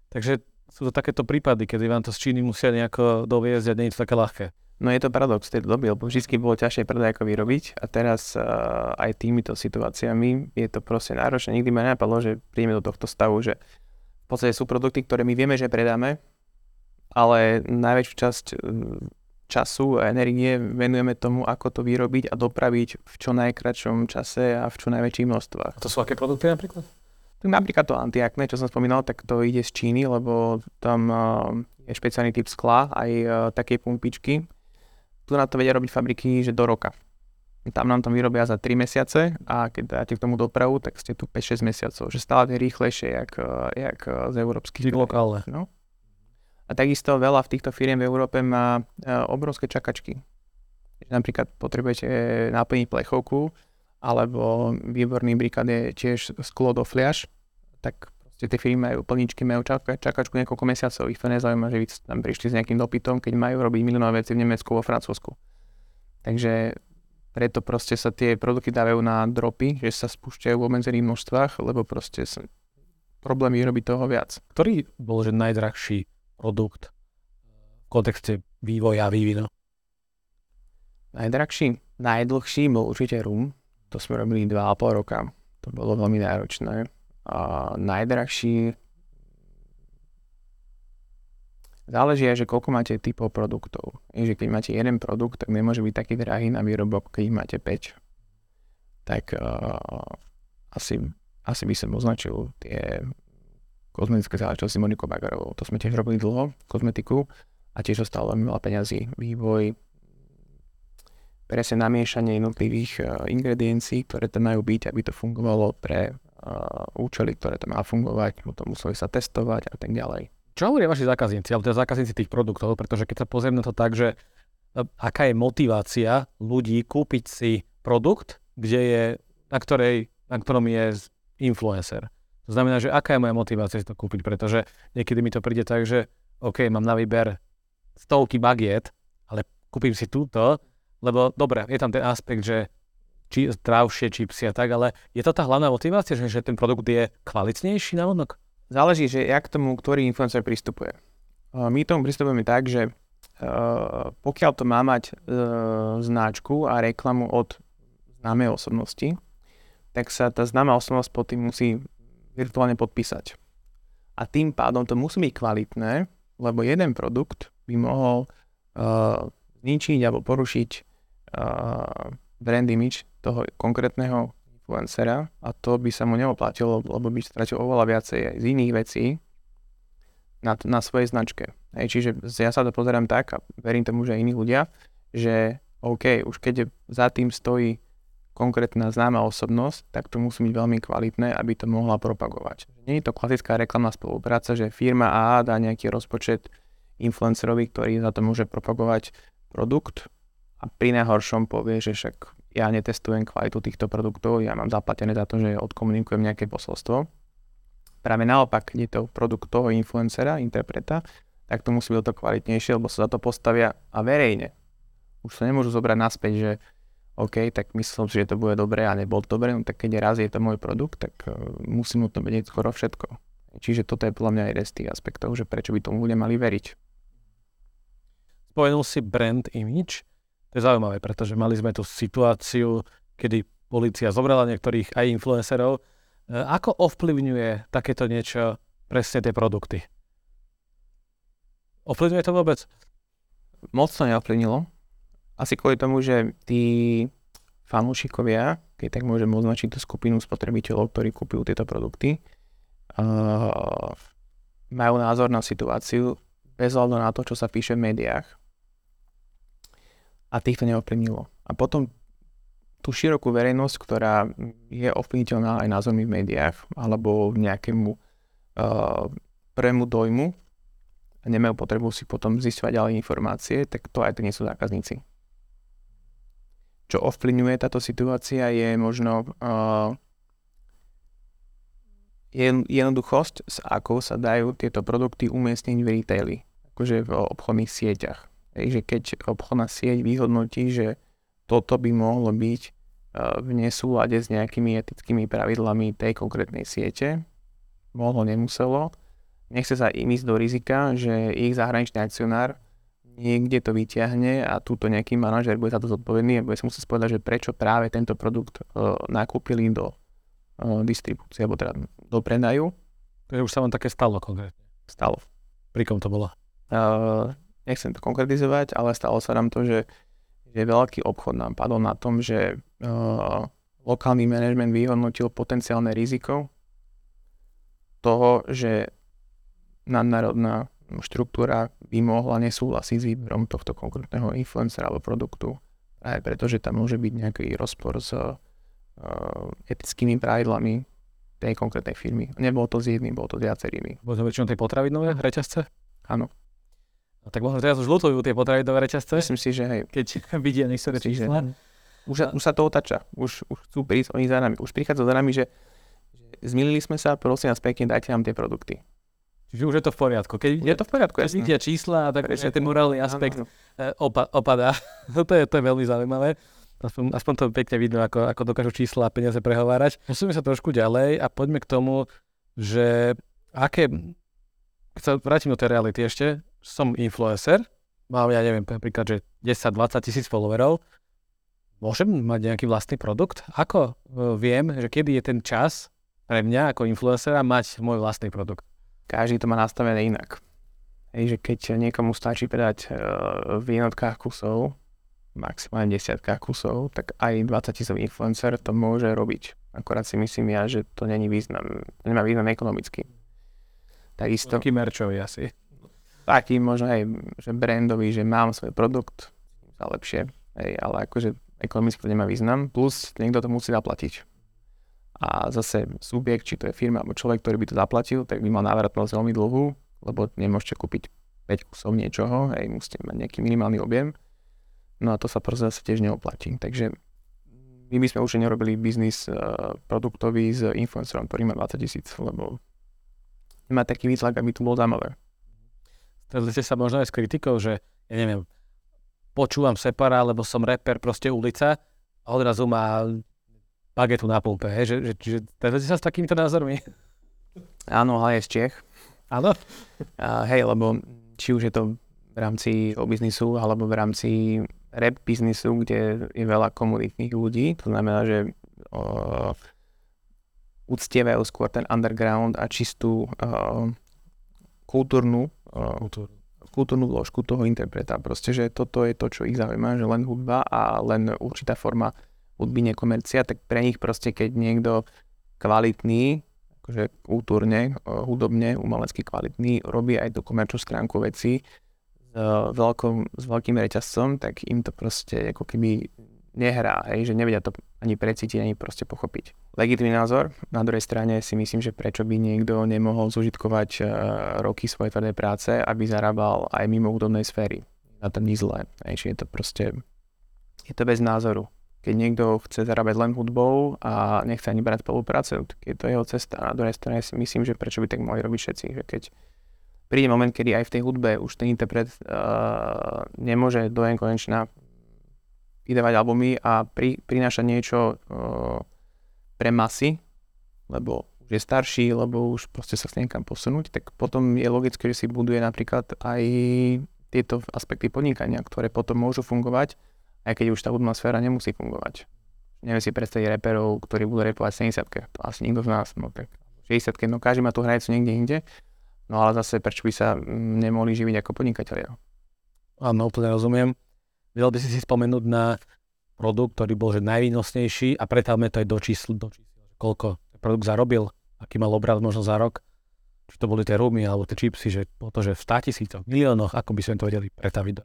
takže sú to takéto prípady, kedy vám to z Číny musia nejako doviezť a nie je to také ľahké. No je to paradox tej doby, lebo vždy bolo ťažšie predať ako vyrobiť a teraz uh, aj týmito situáciami je to proste náročné. Nikdy ma nenapadlo, že príjme do tohto stavu, že v podstate sú produkty, ktoré my vieme, že predáme, ale najväčšiu časť uh, času a energie venujeme tomu, ako to vyrobiť a dopraviť v čo najkračšom čase a v čo najväčších množstvách. A to sú aké produkty napríklad? Napríklad to antiakné, čo som spomínal, tak to ide z Číny, lebo tam uh, je špeciálny typ skla, aj uh, také pumpičky, tu na to vedia robiť fabriky, že do roka. Tam nám to vyrobia za 3 mesiace a keď dáte k tomu dopravu, tak ste tu 5-6 mesiacov, že stále je rýchlejšie, jak, jak z európskych. Lokálne. No. A takisto veľa v týchto firiem v Európe má e, obrovské čakačky. Napríklad potrebujete naplniť plechovku, alebo výborný príklad je tiež sklo do fliaž, tak že tie firmy majú plničky, majú čaka, čakačku niekoľko mesiacov, ich to nezaujíma, že vy tam prišli s nejakým dopytom, keď majú robiť miliónové veci v Nemecku, vo Francúzsku. Takže preto proste sa tie produkty dávajú na dropy, že sa spúšťajú v obmedzených množstvách, lebo proste sa problém je robiť toho viac. Ktorý bol že najdrahší produkt v kontexte vývoja a vývinu? Najdrahší, najdlhší bol určite rum. To sme robili 2,5 roka. To bolo veľmi náročné a najdrahší Záleží aj, že koľko máte typov produktov. Je, keď máte jeden produkt, tak nemôže byť taký drahý na výrobu, ako keď máte 5. Tak uh, asi, asi by som označil tie kozmetické záležitosti Moniko Bagarovou. To sme tiež robili dlho, kozmetiku, a tiež ostalo veľmi veľa peňazí. Vývoj, presne namiešanie jednotlivých uh, ingrediencií, ktoré tam majú byť, aby to fungovalo pre uh, účely, ktoré to má fungovať, potom museli sa testovať a tak ďalej. Čo hovoria vaši zákazníci, alebo teda zákazníci tých produktov, pretože keď sa pozriem na to tak, že aká je motivácia ľudí kúpiť si produkt, kde je, na, ktorej, na ktorom je influencer. To znamená, že aká je moja motivácia si to kúpiť, pretože niekedy mi to príde tak, že OK, mám na výber stovky bagiet, ale kúpim si túto, lebo dobre, je tam ten aspekt, že či, zdravšie čipsy a tak, ale je to tá hlavná motivácia, že, že ten produkt je kvalitnejší na vonok? Záleží, že jak tomu, ktorý influencer pristupuje. My tomu pristupujeme tak, že pokiaľ to má mať značku a reklamu od známej osobnosti, tak sa tá známa osobnosť pod tým musí virtuálne podpísať. A tým pádom to musí byť kvalitné, lebo jeden produkt by mohol uh, zničiť alebo porušiť uh, brand image toho konkrétneho influencera a to by sa mu neoplatilo, lebo by stratil oveľa viacej aj z iných vecí na, na svojej značke. Hej, čiže ja sa to pozerám tak a verím tomu, že aj iní ľudia, že OK, už keď za tým stojí konkrétna známa osobnosť, tak to musí byť veľmi kvalitné, aby to mohla propagovať. Nie je to klasická reklamná spolupráca, že firma A dá nejaký rozpočet influencerovi, ktorý za to môže propagovať produkt a pri najhoršom povie, že však ja netestujem kvalitu týchto produktov, ja mám zaplatené za to, že odkomunikujem nejaké posolstvo. Práve naopak, je to produkt toho influencera, interpreta, tak to musí byť to kvalitnejšie, lebo sa za to postavia a verejne. Už sa nemôžu zobrať naspäť, že OK, tak myslel si, že to bude dobré a nebol to dobré, no tak keď raz je to môj produkt, tak uh, musím mu to vedieť skoro všetko. Čiže toto je podľa mňa jeden z tých aspektov, že prečo by tomu ľudia mali veriť. Spomenul si brand image. To je zaujímavé, pretože mali sme tú situáciu, kedy policia zobrala niektorých aj influencerov. E, ako ovplyvňuje takéto niečo presne tie produkty? Ovplyvňuje to vôbec? Moc to neovplyvnilo. Asi kvôli tomu, že tí fanúšikovia, keď tak môžem označiť tú skupinu spotrebiteľov, ktorí kúpujú tieto produkty, uh, majú názor na situáciu bez hľadu na to, čo sa píše v médiách a tých to neovplyvnilo. A potom tú širokú verejnosť, ktorá je ovplyvniteľná aj názormi v médiách alebo nejakému uh, prvému dojmu a nemajú potrebu si potom zistovať ďalej informácie, tak to aj to nie sú zákazníci. Čo ovplyvňuje táto situácia je možno uh, jednoduchosť, s akou sa dajú tieto produkty umiestniť v retaili, akože v obchodných sieťach. Že keď obchodná sieť vyhodnotí, že toto by mohlo byť e, v nesúlade s nejakými etickými pravidlami tej konkrétnej siete, mohlo, nemuselo, nechce sa im ísť do rizika, že ich zahraničný akcionár niekde to vyťahne a túto nejaký manažer bude za to zodpovedný a bude si musieť povedať, že prečo práve tento produkt uh, nakúpili do uh, distribúcie, alebo teda do predaju. To už sa vám také stalo konkrétne? Stalo. Pri kom to bolo? Uh, nechcem to konkretizovať, ale stalo sa nám to, že, že veľký obchod nám padol na tom, že uh, lokálny manažment vyhodnotil potenciálne riziko toho, že nadnárodná štruktúra by mohla nesúhlasiť s výberom tohto konkrétneho influencera alebo produktu. Aj preto, že tam môže byť nejaký rozpor s uh, etickými pravidlami tej konkrétnej firmy. Nebolo to s jedným, bolo to s viacerými. Bolo to väčšinou tej potravinové reťazce? Áno. No, tak možno teraz už lutujú tie potravinové reťazce. Myslím si, že hej. Keď vidia niektoré čísla. Už, už sa to otača. Už, už chcú prísť oni za nami. Už prichádzajú za nami, že, že zmilili sme sa, prosím vás pekne, dajte nám tie produkty. Čiže už je to v poriadku. Keď je to v poriadku, Keď vidia čísla, tak Prečo, ten morálny aspekt áno. E, opa- opadá. No to, je, to je veľmi zaujímavé. Aspoň, aspoň to pekne vidno, ako, ako dokážu čísla a peniaze prehovárať. Musíme sa trošku ďalej a poďme k tomu, že aké... Chcem vrátim do tej reality ešte som influencer, mám, ja neviem, napríklad, že 10-20 tisíc followerov, môžem mať nejaký vlastný produkt? Ako e, viem, že kedy je ten čas pre mňa ako influencera mať môj vlastný produkt? Každý to má nastavené inak. Hej, že keď niekomu stačí predať uh, v jednotkách kusov, maximálne desiatkách kusov, tak aj 20 tisíc influencer to môže robiť. Akorát si myslím ja, že to není význam, nemá význam ekonomicky. Takisto. Taký merčový asi taký možno aj že brandový, že mám svoj produkt, za lepšie, hej, ale akože ekonomicky to nemá význam, plus niekto to musí zaplatiť. A zase subjekt, či to je firma alebo človek, ktorý by to zaplatil, tak by mal návratnosť veľmi dlhú, lebo nemôžete kúpiť 5 kusov niečoho, hej, musíte mať nejaký minimálny objem. No a to sa proste zase tiež neoplatí. Takže my by sme už nerobili biznis uh, produktový s influencerom, ktorý má 20 tisíc, lebo nemá taký výtlak, aby to bolo zaujímavé stretli sa možno aj s kritikou, že ja neviem, počúvam Separa, lebo som rapper, proste ulica a odrazu má bagetu na pumpe, hej, že, že, že stretli sa s takýmito názormi? Áno, je z Čech. Áno? A, hej, lebo či už je to v rámci biznisu alebo v rámci rap biznisu, kde je veľa komunitných ľudí, to znamená, že o, uctievajú skôr ten underground a čistú o, kultúrnu, Kultúr. kultúrnu vložku toho interpreta. Proste, že toto je to, čo ich zaujíma, že len hudba a len určitá forma hudby, nekomercia, tak pre nich proste, keď niekto kvalitný, akože kultúrne, hudobne, umelecky kvalitný, robí aj tú komerčnú stránku veci s, veľkom, s veľkým reťazcom, tak im to proste ako keby nehrá, hej, že nevedia to ani precítiť, ani proste pochopiť. Legitimný názor, na druhej strane si myslím, že prečo by niekto nemohol zužitkovať uh, roky svojej tvrdej práce, aby zarábal aj mimo údobnej sféry. Na tom nič zlé. Hej, je to proste, je to bez názoru. Keď niekto chce zarábať len hudbou a nechce ani brať spoluprácu, tak je to jeho cesta. Na druhej strane si myslím, že prečo by tak mohli robiť všetci. Že keď príde moment, kedy aj v tej hudbe už ten interpret uh, nemôže do konečna vydávať albumy a pri, prinášať niečo uh, pre masy, lebo už je starší, lebo už proste sa chce niekam posunúť, tak potom je logické, že si buduje napríklad aj tieto aspekty podnikania, ktoré potom môžu fungovať, aj keď už tá hudbná sféra nemusí fungovať. Neviem si predstaviť reperov, ktorí budú repovať 70 to asi nikto z nás, no tak 60 no každý má tú hranicu niekde inde, no ale zase prečo by sa mm, nemohli živiť ako podnikatelia. Áno, úplne rozumiem. Vedel by si si spomenúť na produkt, ktorý bol že najvýnosnejší a pretávme to aj do čísl, do čísl, koľko produkt zarobil, aký mal obrad možno za rok, či to boli tie rumy alebo tie čipsy, že bolo to, že v 100 tisícoch, miliónoch, ako by sme to vedeli pretaviť do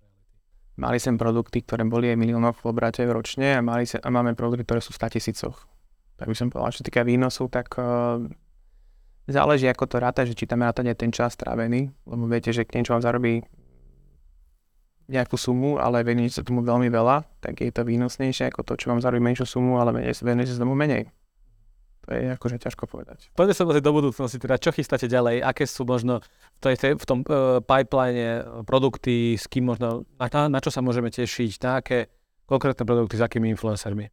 Mali sem produkty, ktoré boli aj miliónoch v obrate ročne a, mali sem, a máme produkty, ktoré sú v 100 tisícoch. Tak by som povedal, čo týka výnosov, tak uh, záleží, ako to ráta, že či tam rátať aj ten čas strávený, lebo viete, že k niečo vám zarobí nejakú sumu, ale venujete sa tomu veľmi veľa, tak je to výnosnejšie ako to, čo vám zarobí menšiu sumu, ale venujete sa tomu menej. To je akože ťažko povedať. Poďme sa do budúcnosti, teda čo chystáte ďalej, aké sú možno v, tej, v tom uh, pipeline e, produkty, s kým možno, na, na čo sa môžeme tešiť, na aké konkrétne produkty, s akými influencermi?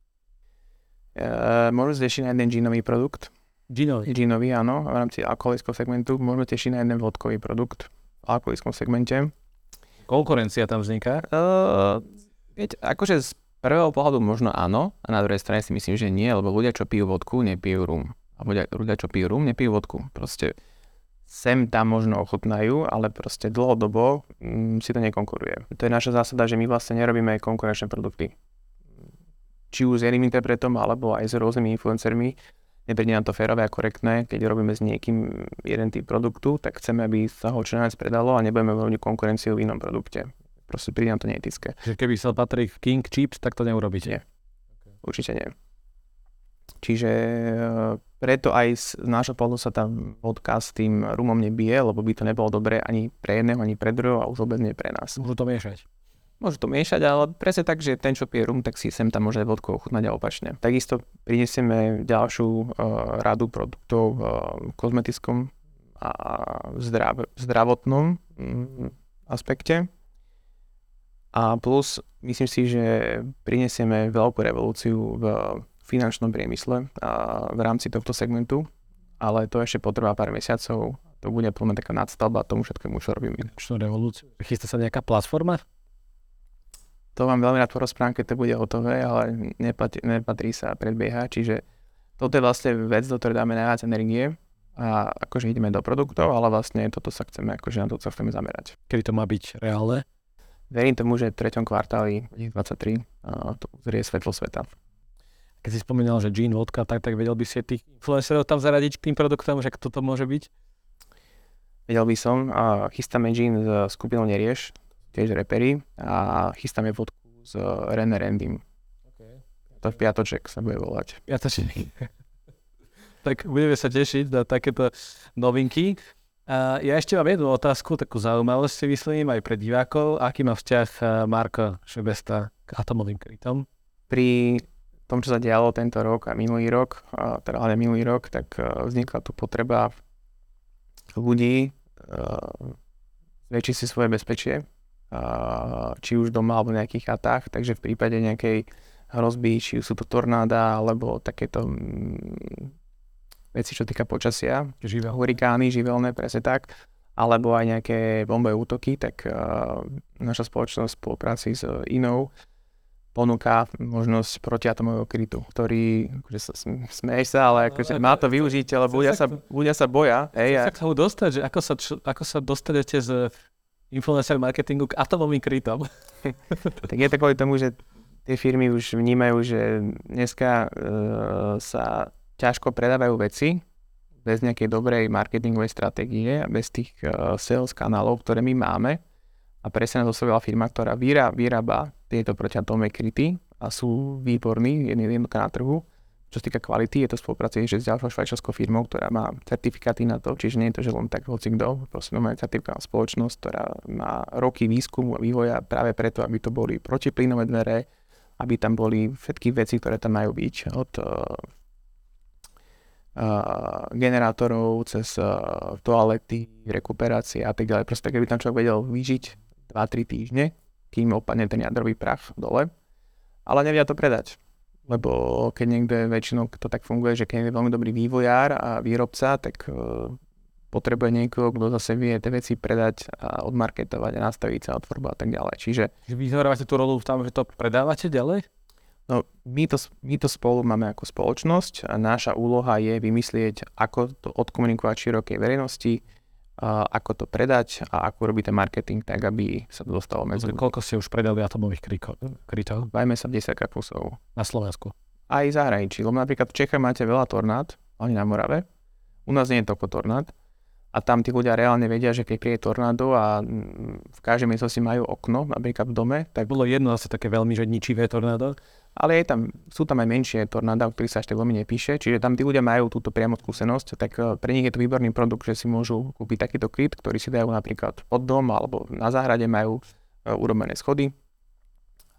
Uh, môžeme tešiť na jeden džínový produkt. Džínový? Džínový, áno, v rámci alkoholického segmentu. Môžeme tešiť na jeden vodkový produkt v alkoholickom segmente. Konkurencia tam vzniká? Uh, viete, akože z prvého pohľadu možno áno, a na druhej strane si myslím, že nie, lebo ľudia, čo pijú vodku, nepijú rum. A ľudia, ľudia čo pijú rum, nepijú vodku. Proste sem tam možno ochutnajú, ale proste dlhodobo mm, si to nekonkuruje. To je naša zásada, že my vlastne nerobíme konkurenčné produkty. Či už s jedným interpretom, alebo aj s rôznymi influencermi, nepríde nám to férové a korektné, keď robíme s niekým jeden typ produktu, tak chceme, aby sa ho čo najviac predalo a nebudeme robiť konkurenciu v inom produkte. Proste príde nám to neetické. Že keby sa patrí King Chips, tak to neurobíte? Nie. Okay. Určite nie. Čiže e, preto aj z nášho pohľadu sa tá vodka s tým rumom nebije, lebo by to nebolo dobré ani pre jedného, ani pre druhého a už vôbec nie pre nás. Môžu to miešať. Môžu to miešať, ale presne tak, že ten, čo pije rum, tak si sem tam môže vodku ochutnať a opačne. Takisto prinesieme ďalšiu uh, radu produktov v uh, kozmetickom a zdrav, zdravotnom um, aspekte. A plus, myslím si, že prinesieme veľkú revolúciu v finančnom priemysle a v rámci tohto segmentu, ale to ešte potrvá pár mesiacov. To bude plná taká nadstavba tomu všetkému, čo robíme. Čo revolúciu? Chystá sa nejaká platforma? To vám veľmi rád porozprávam, keď to bude hotové, ale nepatrí, nepatrí sa predbiehať, čiže toto je vlastne vec, do ktorej dáme najviac energie a akože ideme do produktov, ale vlastne toto sa chceme, akože na to sa chceme zamerať. Kedy to má byť reálne? Verím tomu, že v treťom kvartáli 2023 to uzrie svetlo sveta. Keď si spomínal, že Gene vodka, tak, tak vedel by si tých influencerov tam zaradiť k tým produktom, že kto to môže byť? Vedel by som. A chystáme Gene s skupinou Nerieš, tiež repery a chystáme fotku s René Randym. Okay. To v piatoček sa bude volať. Piatoček. tak budeme sa tešiť na takéto novinky. A ja ešte mám jednu otázku, takú zaujímavosť si myslím aj pre divákov. Aký má vzťah eh, Marko Šebesta k atomovým krytom? Pri tom, čo sa dialo tento rok a minulý rok, a teda ale minulý rok, tak eh, vznikla tu potreba ľudí uh, zväčšiť si svoje bezpečie či už doma alebo v nejakých chatách, takže v prípade nejakej hrozby, či sú to tornáda alebo takéto mm, veci, čo týka počasia, Živel. hurikány, živelné, presne tak, alebo aj nejaké bombové útoky, tak uh, naša spoločnosť v spolupráci s inou ponúka možnosť protiatomového krytu, ktorý, akože sa smeješ sa, ale akože má to využiť, lebo ľudia sa, ľudia sa boja. Hej, sa k dostať, že ako sa, ako sa dostanete z influencer marketingu k atomovým krytom. tak je to kvôli tomu, že tie firmy už vnímajú, že dneska uh, sa ťažko predávajú veci bez nejakej dobrej marketingovej stratégie, bez tých uh, sales kanálov, ktoré my máme. A presne nás oslovila firma, ktorá vyrába, tieto protiatomové kryty a sú výborní, jednotka na trhu. Čo sa týka kvality, je to spolupracuje s ďalšou švajčiarskou firmou, ktorá má certifikáty na to, čiže nie je to, že len tak hoci kto, proste máme certifikátna spoločnosť, ktorá má roky výskumu a vývoja práve preto, aby to boli protiplynové dvere, aby tam boli všetky veci, ktoré tam majú byť, od uh, generátorov cez uh, toalety, rekuperácie a tak ďalej. Proste tak, aby tam človek vedel vyžiť 2-3 týždne, kým opadne ten jadrový prach dole, ale nevedia to predať lebo keď niekde väčšinou to tak funguje, že keď je veľmi dobrý vývojár a výrobca, tak uh, potrebuje niekoho, kto zase vie tie veci predať a odmarketovať a nastaviť sa otvorbu a tak ďalej. Čiže... Že vy zohrávate tú rolu v tom, že to predávate ďalej? No, my to, my to spolu máme ako spoločnosť a naša úloha je vymyslieť, ako to odkomunikovať širokej verejnosti, ako to predať a ako robiť ten marketing tak, aby sa to dostalo medzi ľudí. Koľko ste už predali atomových krytov? Bajme sa 10 kusov. Na Slovensku? Aj zahraničí, lebo napríklad v Čechách máte veľa tornád, ani na Morave. U nás nie je toľko tornád. A tam tí ľudia reálne vedia, že keď príde tornádo a v každej miestnosti majú okno, napríklad v dome, tak... Bolo jedno zase také veľmi, že ničivé tornádo ale je tam, sú tam aj menšie tornáda, o ktorých sa ešte veľmi nepíše, čiže tam tí ľudia majú túto priamo skúsenosť, tak eh, pre nich je to výborný produkt, že si môžu kúpiť takýto kryt, ktorý si dajú napríklad pod dom alebo na záhrade majú uh, urobené schody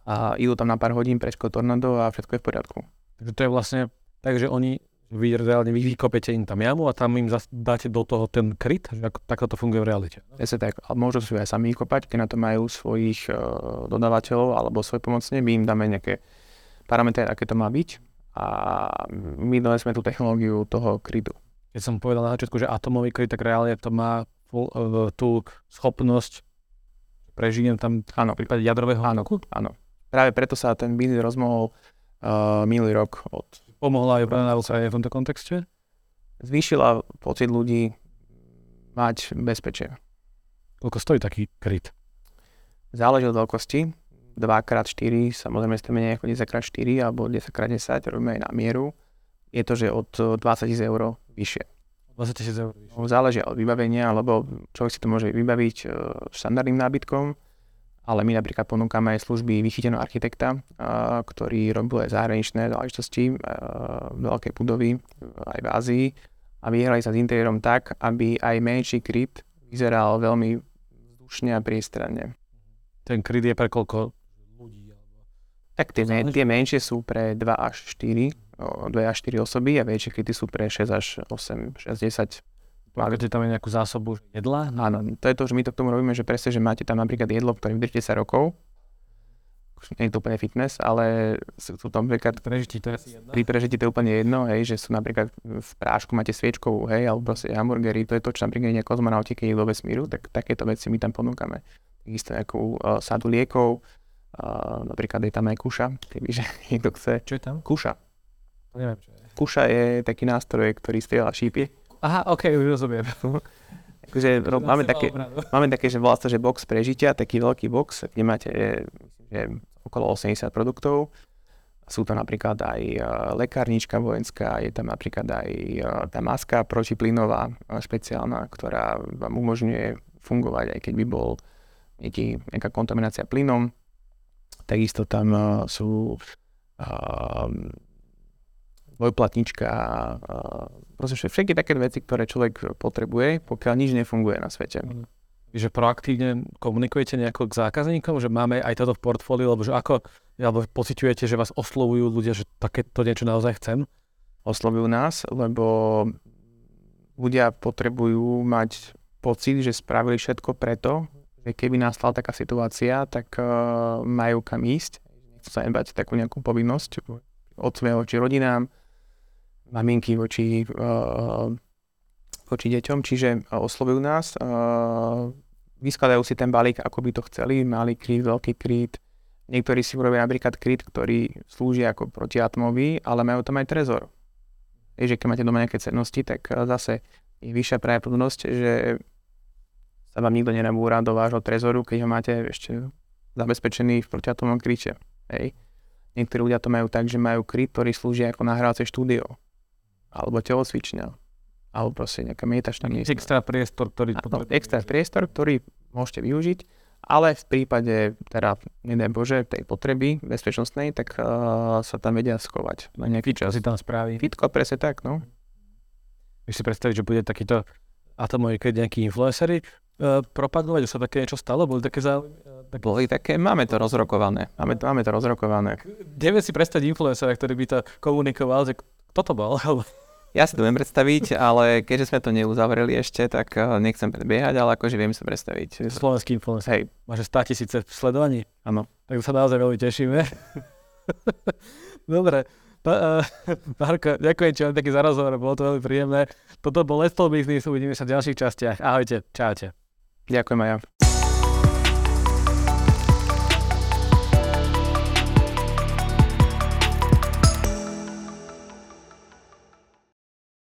a idú tam na pár hodín prečko tornádo a všetko je v poriadku. Takže to je vlastne tak, že oni vy reálne vy vykopete im tam jamu a tam im zas dáte do toho ten kryt, že ako, takto to funguje v realite. Presne tak, ale môžu si aj sami vykopať, keď na to majú svojich uh, dodávateľov alebo svoje pomocne, my im dáme nejaké parametre, aké to má byť a my donesme tú technológiu toho krytu. Keď som povedal na začiatku, že atomový kryt, tak reálne to má full, uh, tú schopnosť prežijem tam áno. v prípade jadrového áno, áno. Práve preto sa ten biznis rozmohol uh, minulý rok od... Pomohla aj na Ukrajine v tomto kontexte? Zvýšila pocit ľudí mať bezpečie. Koľko stojí taký kryt? Záleží od veľkosti 2x4, samozrejme ste menej ako 10x4 alebo 10x10, robíme aj na mieru. Je to, že od 20 tisíc eur vyššie. 20 tisíc eur vyššie. No, záleží od vybavenia, lebo človek si to môže vybaviť uh, štandardným nábytkom, ale my napríklad ponúkame aj služby vychyteného architekta, uh, ktorý robil aj zahraničné záležitosti, veľké budovy aj v Ázii a vyhrali sa s interiérom tak, aby aj menší kryt vyzeral veľmi vzdušne a priestranne. Ten kryt je pre koľko tak tie, men, tie menšie sú pre 2 až 4, 2 až 4 osoby a väčšie kryty sú pre 6 až 8, 6, 10. Máte tam aj nejakú zásobu jedla? Áno, to je to, že my to k tomu robíme, že presne, že máte tam napríklad jedlo, ktoré vydrží 10 rokov, nie je to úplne fitness, ale sú, sú tam napríklad... Prežití to je asi jedno. Pri prežití to je úplne jedno, hej, že sú napríklad v prášku máte sviečkovú, hej, alebo proste hamburgery, to je to, čo napríklad nie kozmonauti, keď do vesmíru, tak takéto veci my tam ponúkame. Takisto nejakú uh, sadu liekov, Uh, napríklad je tam aj kuša, kebyže niekto chce. Čo je tam? Kuša. Neviem, čo je. Kuša je taký nástroj, ktorý strieľa šípy. Aha, ok, už rozumiem. Takže máme, také, máme také, že volá to, že box prežitia, taký veľký box, kde máte že okolo 80 produktov. Sú tam napríklad aj lekárnička vojenská, je tam napríklad aj tá maska protiplynová špeciálna, ktorá vám umožňuje fungovať, aj keď by bol nejaký, nejaká kontaminácia plynom Takisto tam uh, sú uh, dvojplatnička, uh, proste všetky také veci, ktoré človek potrebuje, pokiaľ nič nefunguje na svete. Že proaktívne komunikujete nejako k zákazníkom, že máme aj toto v portfóliu, alebo že ako, alebo pociťujete, že vás oslovujú ľudia, že takéto niečo naozaj chcem? Oslovujú nás, lebo ľudia potrebujú mať pocit, že spravili všetko preto, keby nastala taká situácia, tak uh, majú kam ísť. Nechcú sa nebať takú nejakú povinnosť svojho voči rodinám, maminky voči, uh, voči deťom, čiže uh, oslovujú nás, uh, vyskladajú si ten balík, ako by to chceli, malý kryt, veľký kryt, Niektorí si urobia napríklad kryt, ktorý slúži ako protiatmový, ale majú tam aj trezor. Je, keď máte doma nejaké cennosti, tak zase je vyššia pravdepodobnosť, že sa vám nikto nenabúra do vášho trezoru, keď ho máte ešte zabezpečený v protiatomovom kryte. Hej. Niektorí ľudia to majú tak, že majú kryt, ktorý slúži ako nahrávacie štúdio. Alebo telocvičňa. Alebo proste nejaká meditačná miesta. Extra priestor, ktorý no, extra priestor, ktorý môžete využiť Ale v prípade, teda, nedaj Bože, tej potreby bezpečnostnej, tak uh, sa tam vedia schovať. Na nejaký čas. si tam spraví. Fitko, presne tak, no. Vieš si predstaviť, že bude takýto atomový, keď nejakí influencery uh, propadnúť, už sa také niečo stalo? Boli také zaujímavé? Tak... Boli také, máme to rozrokované. Máme, máme to rozrokované. Neviem si predstaviť influencera, ktorý by to komunikoval, že kto to bol? Ja si to viem predstaviť, ale keďže sme to neuzavreli ešte, tak eh, nechcem predbiehať, ale akože viem si predstaviť. Slovenský influencer. Hej. Máš 100 tisíce sledovaní? Áno. Tak sa naozaj veľmi tešíme. Dobre. Pa, uh, Marko, ďakujem ti taký za rozhovor, bolo to veľmi príjemné. Toto bol Let's Talk Business, uvidíme sa v ďalších častiach. Ahojte, čaute. Ďakujem aj ja.